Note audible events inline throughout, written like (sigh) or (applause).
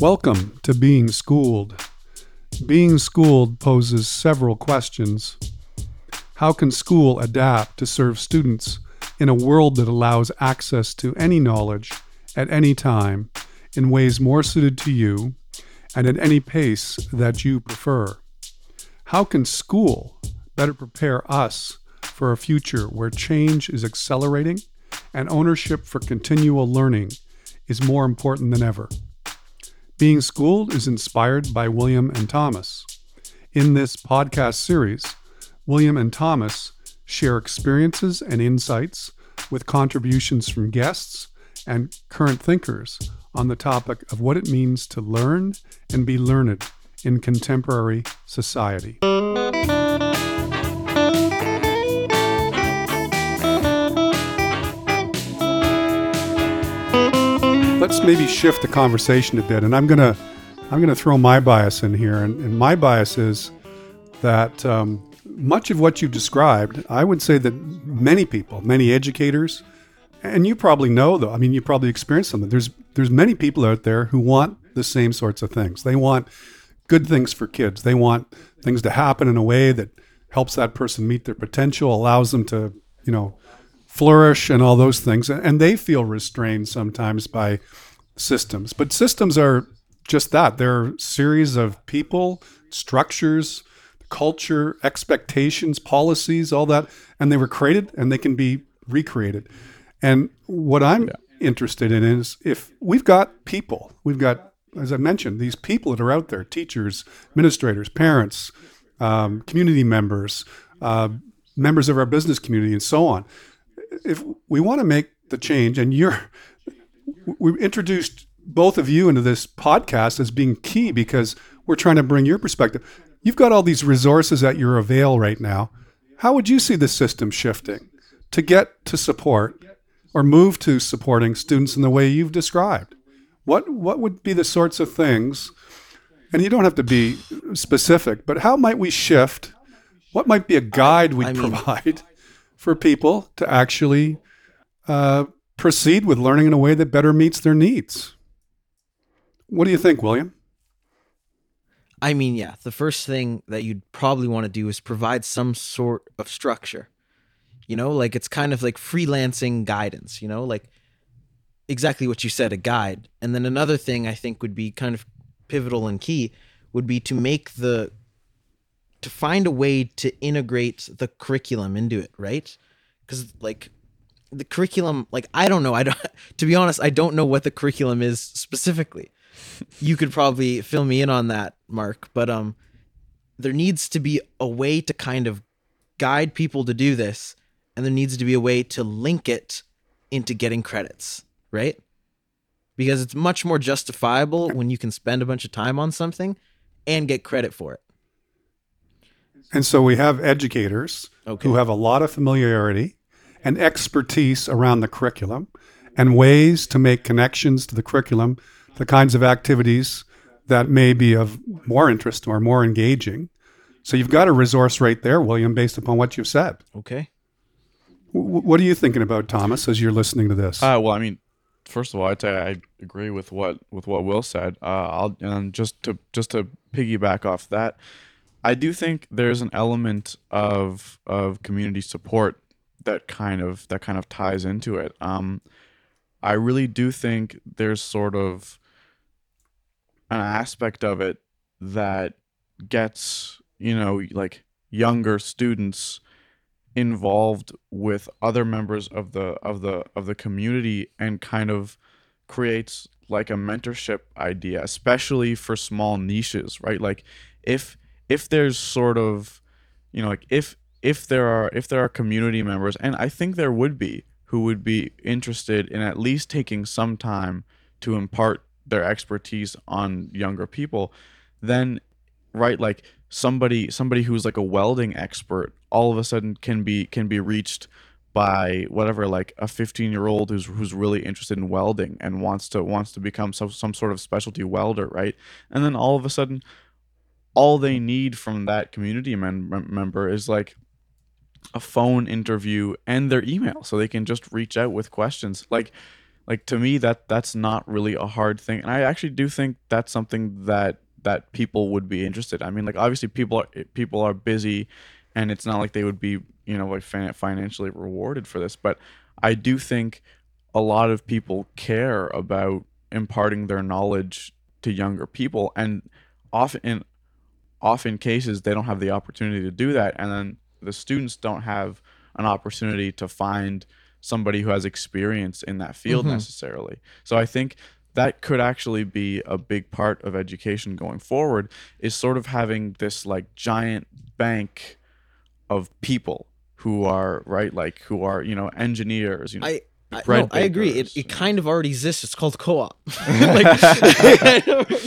Welcome to Being Schooled. Being Schooled poses several questions. How can school adapt to serve students in a world that allows access to any knowledge at any time in ways more suited to you and at any pace that you prefer? How can school better prepare us for a future where change is accelerating and ownership for continual learning is more important than ever? Being Schooled is inspired by William and Thomas. In this podcast series, William and Thomas share experiences and insights with contributions from guests and current thinkers on the topic of what it means to learn and be learned in contemporary society. Let's maybe shift the conversation a bit, and I'm gonna I'm gonna throw my bias in here, and, and my bias is that um, much of what you've described, I would say that many people, many educators, and you probably know though. I mean, you probably experienced something. There's there's many people out there who want the same sorts of things. They want good things for kids. They want things to happen in a way that helps that person meet their potential, allows them to, you know, flourish and all those things. And they feel restrained sometimes by systems. But systems are just that. They're a series of people, structures, culture, expectations, policies, all that. And they were created and they can be recreated. And what I'm yeah. interested in is if we've got people, we've got, as I mentioned, these people that are out there teachers, administrators, parents, um, community members, uh, members of our business community, and so on if we want to make the change, and you're, we introduced both of you into this podcast as being key because we're trying to bring your perspective. You've got all these resources at your avail right now. How would you see the system shifting to get to support or move to supporting students in the way you've described? What what would be the sorts of things? And you don't have to be specific, but how might we shift? What might be a guide we'd I mean, provide for people to actually uh, proceed with learning in a way that better meets their needs. What do you think, William? I mean, yeah, the first thing that you'd probably want to do is provide some sort of structure. You know, like it's kind of like freelancing guidance, you know, like exactly what you said, a guide. And then another thing I think would be kind of pivotal and key would be to make the to find a way to integrate the curriculum into it, right? Because like the curriculum, like I don't know, I don't. (laughs) To be honest, I don't know what the curriculum is specifically. you could probably fill me in on that, Mark. But um, there needs to be a way to kind of guide people to do this, and there needs to be a way to link it into getting credits, right? Because it's much more justifiable when you can spend a bunch of time on something and get credit for it. And so we have educators okay. who have a lot of familiarity and expertise around the curriculum and ways to make connections to the curriculum, the kinds of activities that may be of more interest or more engaging. So you've got a resource right there, William, based upon what you've said. Okay. W- what are you thinking about, Thomas, as you're listening to this? Uh, well, I mean, first of all, say I agree with what with what Will said. Uh, I'll and just to just to piggyback off that, I do think there's an element of of community support that kind of that kind of ties into it. Um, I really do think there's sort of an aspect of it that gets you know like younger students involved with other members of the of the of the community and kind of creates like a mentorship idea especially for small niches right like if if there's sort of you know like if if there are if there are community members and I think there would be who would be interested in at least taking some time to impart their expertise on younger people then right like somebody somebody who's like a welding expert all of a sudden can be can be reached by whatever like a 15 year old who's who's really interested in welding and wants to wants to become some, some sort of specialty welder right? And then all of a sudden all they need from that community mem- member is like a phone interview and their email so they can just reach out with questions. Like like to me that that's not really a hard thing. And i actually do think that's something that that people would be interested. I mean like obviously people are people are busy and it's not like they would be you know like fin- financially rewarded for this but i do think a lot of people care about imparting their knowledge to younger people. And often often cases they don't have the opportunity to do that and then the students don't have an opportunity to find somebody who has experience in that field mm-hmm. necessarily so i think that could actually be a big part of education going forward is sort of having this like giant bank of people who are right like who are you know engineers you know I I, no, I agree. It, it kind of already exists. It's called co-op. (laughs) (laughs) like, (laughs)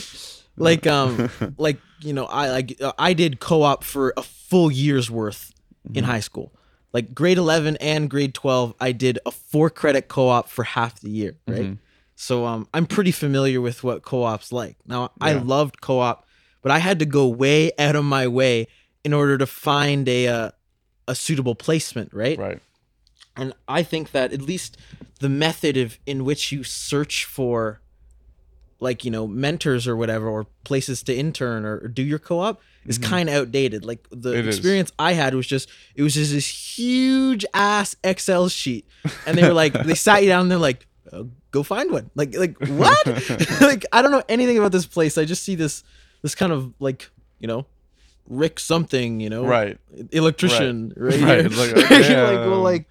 like (laughs) um, like you know, I like I did co-op for a full year's worth in Mm-hmm. high school. Like grade eleven and grade twelve, I did a four credit co-op for half the year. Right. Mm-hmm. So um, I'm pretty familiar with what co-op's like. Now I loved co-op, but I had to go way out of my way in order to find a uh, a suitable placement. Right right and i think that at least the method of in which you search for like you know mentors or whatever or places to intern or, or do your co-op is kind of outdated. Like the Mm-hmm. It is. experience i had was just it was just this huge ass excel sheet. And they were like they (laughs) sat you down and they're like uh, go find one. Like like what? (laughs) (laughs) Like i don't know anything about this place. I just see this this kind of like you know rick something you know? Right. Electrician right, Right, here. it's like, You're like, well, like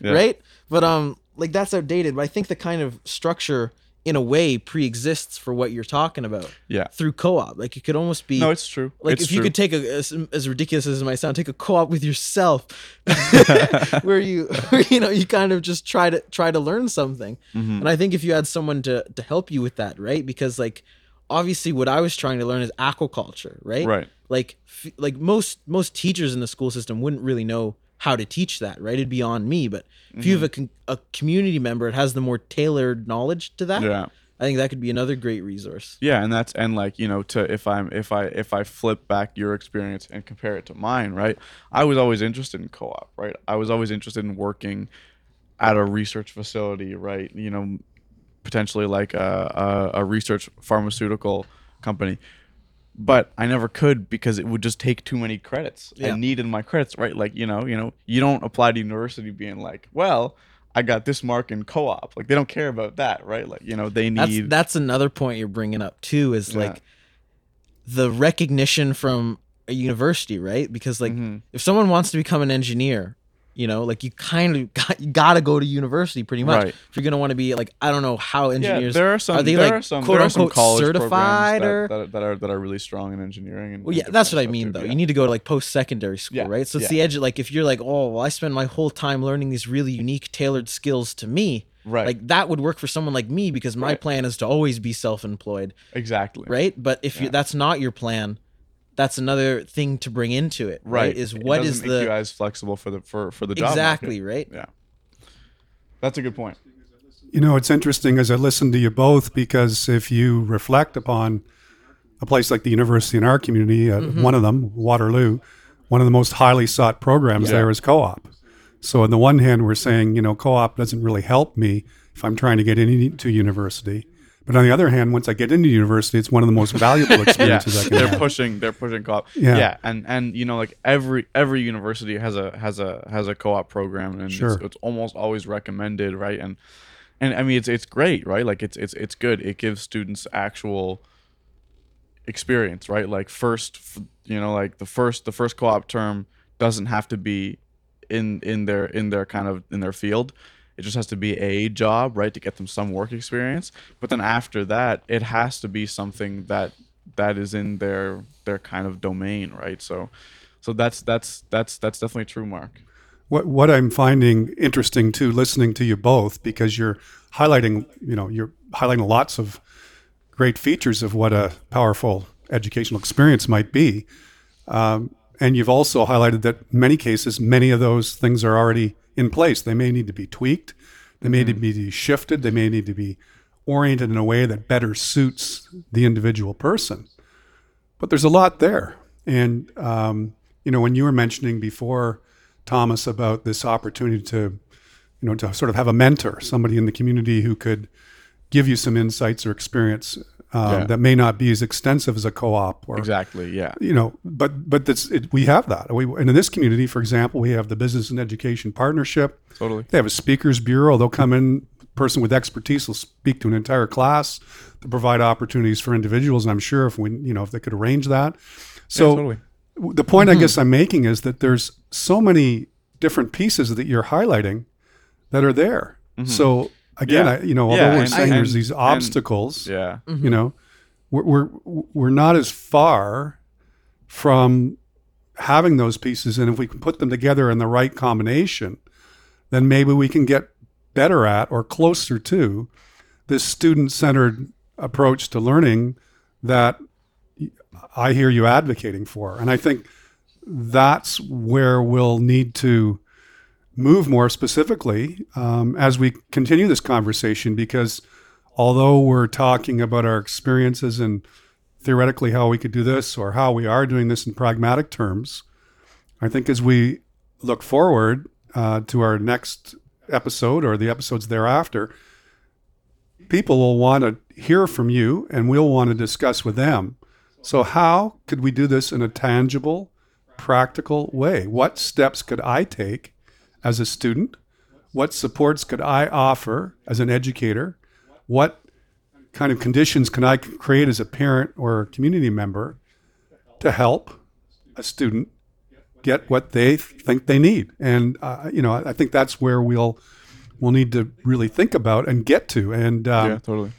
Yeah. right? But um like that's outdated. But i think the kind of structure in a way pre-exists for what you're talking about yeah. through co-op. Like it could almost be no it's true. like it's if you true. could take a as, as ridiculous as it might sound take a co-op with yourself (laughs) where you (laughs) you know you kind of just try to try to learn something. Mhm. and i think if you had someone to to help you with that right? Because like obviously what i was trying to learn is aquaculture right? Right. Like f- like most most teachers in the school system wouldn't really know how to teach that right? It'd be on me but if you have a, mm-hmm. con- a community member it has the more tailored knowledge to that yeah. I think that could be another great resource. Yeah and that's and like you know to if i'm if i if i flip back your experience and compare it to mine right i was always interested in co-op right? I was always interested in working at a research facility right? You know potentially like a, a, a research pharmaceutical company but i never could because it would just take too many credits Yeah. i needed my credits right like you know you know you don't apply to university being like well i got this mark in co-op like they don't care about that right like you know they need that's another point you're bringing up too is Yeah. like the recognition from a university right because like Mhm. if someone wants to become an engineer you know like you kind of got, (laughs) you gotta go to university pretty much Right. if you're gonna want to be like i don't know how engineers Yeah, there are some. are they there like are some, quote some unquote college certified or that, that, that are that are really strong in engineering. And Well, yeah, that's what I mean, too, though. yeah. You need to go to like post secondary school, Yeah, right? So it's yeah. the edge. Like, if you're like, oh, well, I spend my whole time learning these really unique, tailored skills to me, right, like that would work for someone like me because my Right. plan is to always be self-employed, exactly, right? But if you that's not your plan, that's another thing to bring into it, right? right. Is It what doesn't is you the as flexible for the for for the job market. exactly right? Yeah, that's a good point. You know, it's interesting as I listen to you both because if you reflect upon a place like the university in our community, uh, Mm-hmm. one of them, Waterloo, one of the most highly sought programs Yeah. there is co-op. So on the one hand, we're saying, you know, co-op doesn't really help me if I'm trying to get into university. But on the other hand, once I get into university, it's one of the most valuable (laughs) Yeah, experiences I can they're have. pushing. They're pushing co-op. Yeah. Yeah. and and you know, like every every university has a has a has a co-op program, and Sure. it's, it's almost always recommended, right? And and I mean, it's it's great, right? Like it's it's it's good. It gives students actual experience, right? Like first, you know, like the first the first co-op term doesn't have to be in in their in their kind of in their field. It just has to be a job, right, to get them some work experience. But then after that, it has to be something that that is in their their kind of domain, right? So so that's that's that's that's definitely true, Mark. What what I'm finding interesting too, listening to you both, because you're highlighting, you know, you're highlighting lots of great features of what a powerful educational experience might be, um, and you've also highlighted that in many cases, many of those things are already in place. They may need to be tweaked, they may need to be shifted, they may need to be oriented in a way that better suits the individual person. But there's a lot there, and um, you know, when you were mentioning before. Thomas about this opportunity to you know, to sort of have a mentor, somebody in the community who could give you some insights or experience um, Yeah. that may not be as extensive as a co-op or Exactly. Yeah. you know, but but that's it, we have that. We and in this community, for example, we have the Business and Education Partnership. Totally. They have a speakers bureau. They'll come in. Person with expertise will speak to an entire class to provide opportunities for individuals. And I'm sure if we, you know, if they could arrange that. So yeah, totally. the point I guess I'm making is that there's so many different pieces that you're highlighting that are there. So again, Mm-hmm. Yeah. I, you know, although Yeah, we're and- saying there's and- these and- obstacles, Yeah. you know, we're, we're we're not as far from having those pieces, and if we can put them together in the right combination, then maybe we can get better at or closer to this student-centered approach to learning that I hear you advocating for, and I think that's where we'll need to move more specifically um, as we continue this conversation because although we're talking about our experiences and theoretically how we could do this or how we are doing this in pragmatic terms, I think as we look forward uh, to our next episode or the episodes thereafter, people will want to hear from you and we'll want to discuss with them. So, how could we do this in a tangible, practical way? What steps could I take as a student? What supports could I offer as an educator? What kind of conditions can I create as a parent or a community member to help a student get what they think they need? And uh, you know, I think that's where we'll we'll need to really think about and get to. And um, yeah. Totally.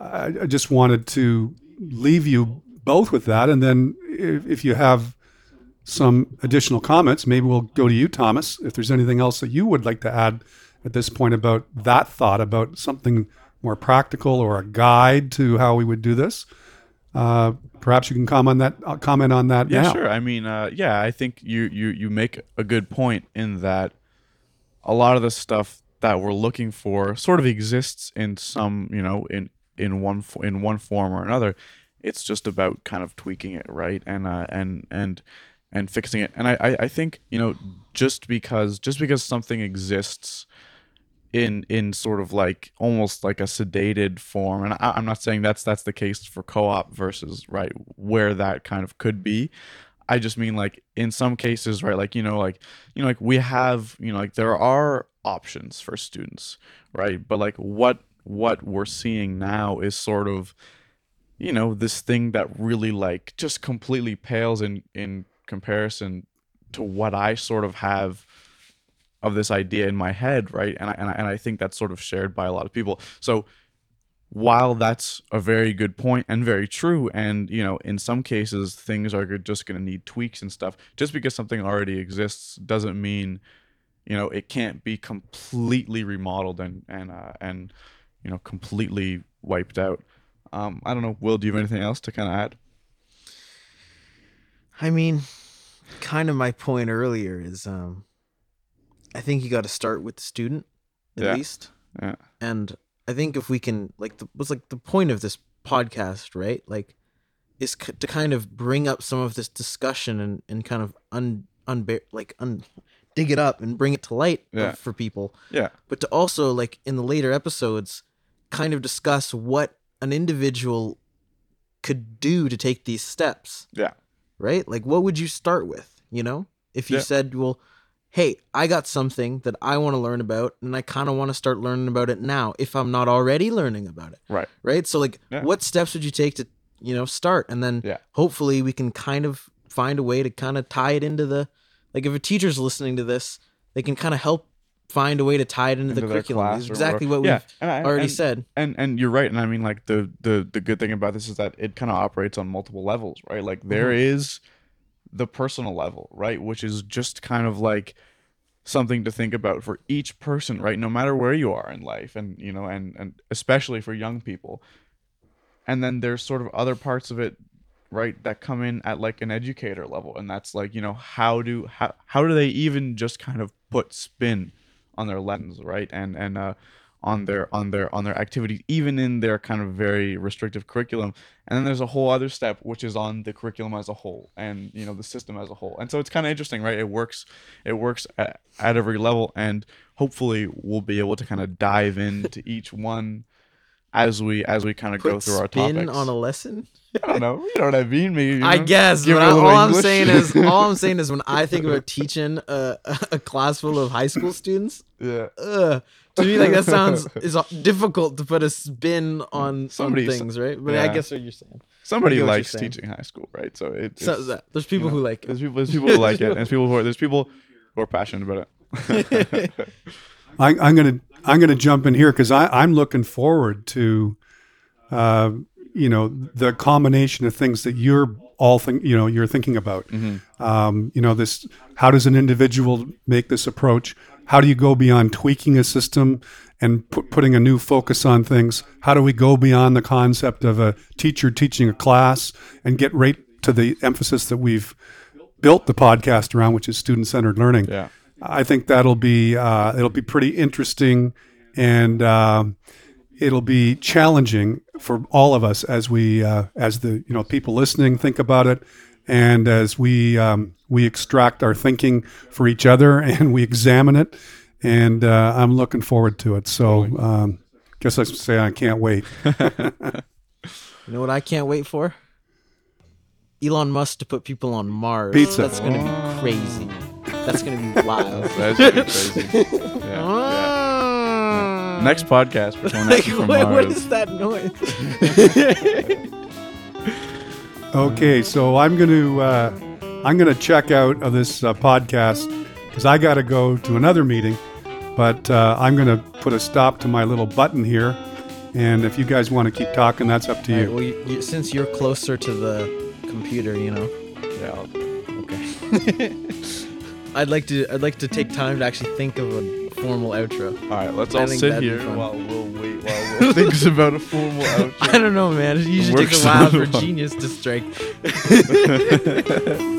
I, I just wanted to leave you both with that, and then if, if you have some additional comments, maybe we'll go to you, Thomas. If there's anything else that you would like to add at this point about that thought about something more practical or a guide to how we would do this, uh, perhaps you can comment on that. Uh, comment on that Yeah, now. sure. I mean, uh, yeah, I think you you you make a good point in that a lot of the stuff that we're looking for sort of exists in some, you know, in in one in one form or another. It's just about kind of tweaking it, right? And uh, and and and fixing it. And I, I I think you know just because just because something exists in in sort of like almost like a sedated form and I, i'm not saying that's that's the case for co-op versus right where that kind of could be i just mean like in some cases right like you know like you know like we have you know like there are options for students right but like what what we're seeing now is sort of you know this thing that really like just completely pales in in comparison to what i sort of have of this idea in my head, right? And I, and I, and I think that's sort of shared by a lot of people. So while that's a very good point and very true, and you know, in some cases things are just going to need tweaks and stuff. Just because something already exists doesn't mean, you know, it can't be completely remodeled and and uh, and you know, completely wiped out. Um, I don't know. Will, do you have anything else to kind of add? I mean, kind of my point earlier is um I think you got to start with the student at Yeah. least. Yeah. And I think if we can like the was like the point of this podcast, right? Like is c- to kind of bring up some of this discussion and and kind of un unbear like un dig it up and bring it to light Yeah. for people Yeah. but to also like in the later episodes kind of discuss what an individual could do to take these steps Yeah. Right like what would you start with you know if you Yeah. said well hey i got something that i want to learn about and i kind of want to start learning about it now if i'm not already learning about it Right. right so like Yeah. what steps would you take to you know start and then Yeah. hopefully we can kind of find a way to kind of tie it into the like if a teacher's listening to this they can kind of help find a way to tie it into, the Into their curriculum. Class is exactly whatever. what Yeah, we've I- already and- said. and and you're right and i mean like the the the good thing about this is that it kind of operates on multiple levels right? Like there mm-hmm. is the personal level right? Which is just kind of like something to think about for each person right? No matter where you are in life and you know and and especially for young people. And then there's sort of other parts of it right that come in at like an educator level and that's like you know how do how, how do they even just kind of put spin on their lens right? And and uh on their on their on their activities, even in their kind of very restrictive curriculum. And then there's a whole other step which is on the curriculum as a whole and you know the system as a whole. And so it's kind of interesting right? It works it works at, at every level and hopefully we'll be able to kind of dive into each one as we as we kind of go through our topics. on a lesson. (laughs) I don't know. You know what I mean? Maybe. you I know, guess, give but it a I, little all I'm saying is, all I'm saying is, when (laughs) I think about teaching a, (laughs) a class full of high school students, yeah. ugh, to me, like that sounds is difficult to put a spin on Somebody- on things, right? But I guess what you're saying. Somebody get what you're likes saying. teaching high school, right? So it, So it's- that, there's people know, who like it. There's people. There's people who like it, and there's people who are there's people who are passionate about it. I, I'm gonna I'm gonna jump in here because I'm looking forward to, uh, you know, the combination of things that you're all think you know you're thinking about. Um, you know, this how does an individual make this approach? How do you go beyond tweaking a system and put, putting a new focus on things? How do we go beyond the concept of a teacher teaching a class and get right to the emphasis that we've built the podcast around, which is student centered learning? yeah. I think that'll be uh, it'll be pretty interesting, and um it'll be challenging for all of us as we uh, as the you know people listening think about it, and as we um, we extract our thinking for each other (laughs) and we examine it, and uh, I'm looking forward to it. So. Um, Guess I should say I can't wait. (laughs) You know what I can't wait for? Elon Musk to put people on Mars. Pizza. That's gonna be crazy. That's gonna be wild. (laughs) That's pretty (laughs) crazy. Yeah, yeah. Ah. Next podcast, we're going Like, from what, what Mars. is that noise? (laughs) Okay, so I'm going to uh, I'm going to check out of this uh, podcast because I got to go to another meeting. But uh, I'm going to put a stop to my little button here, and if you guys want to keep talking, that's up to Alright, you. well, you, you, since you're closer to the computer, you know. Yeah, Okay. I'd like to. I'd like to take time to actually think of a formal outro. all right, let's I all think sit that'd be here fun. while we'll wait while Will thinks (laughs) about a formal outro. I don't know, man. It usually takes Works a while for genius to strike. (laughs) (laughs)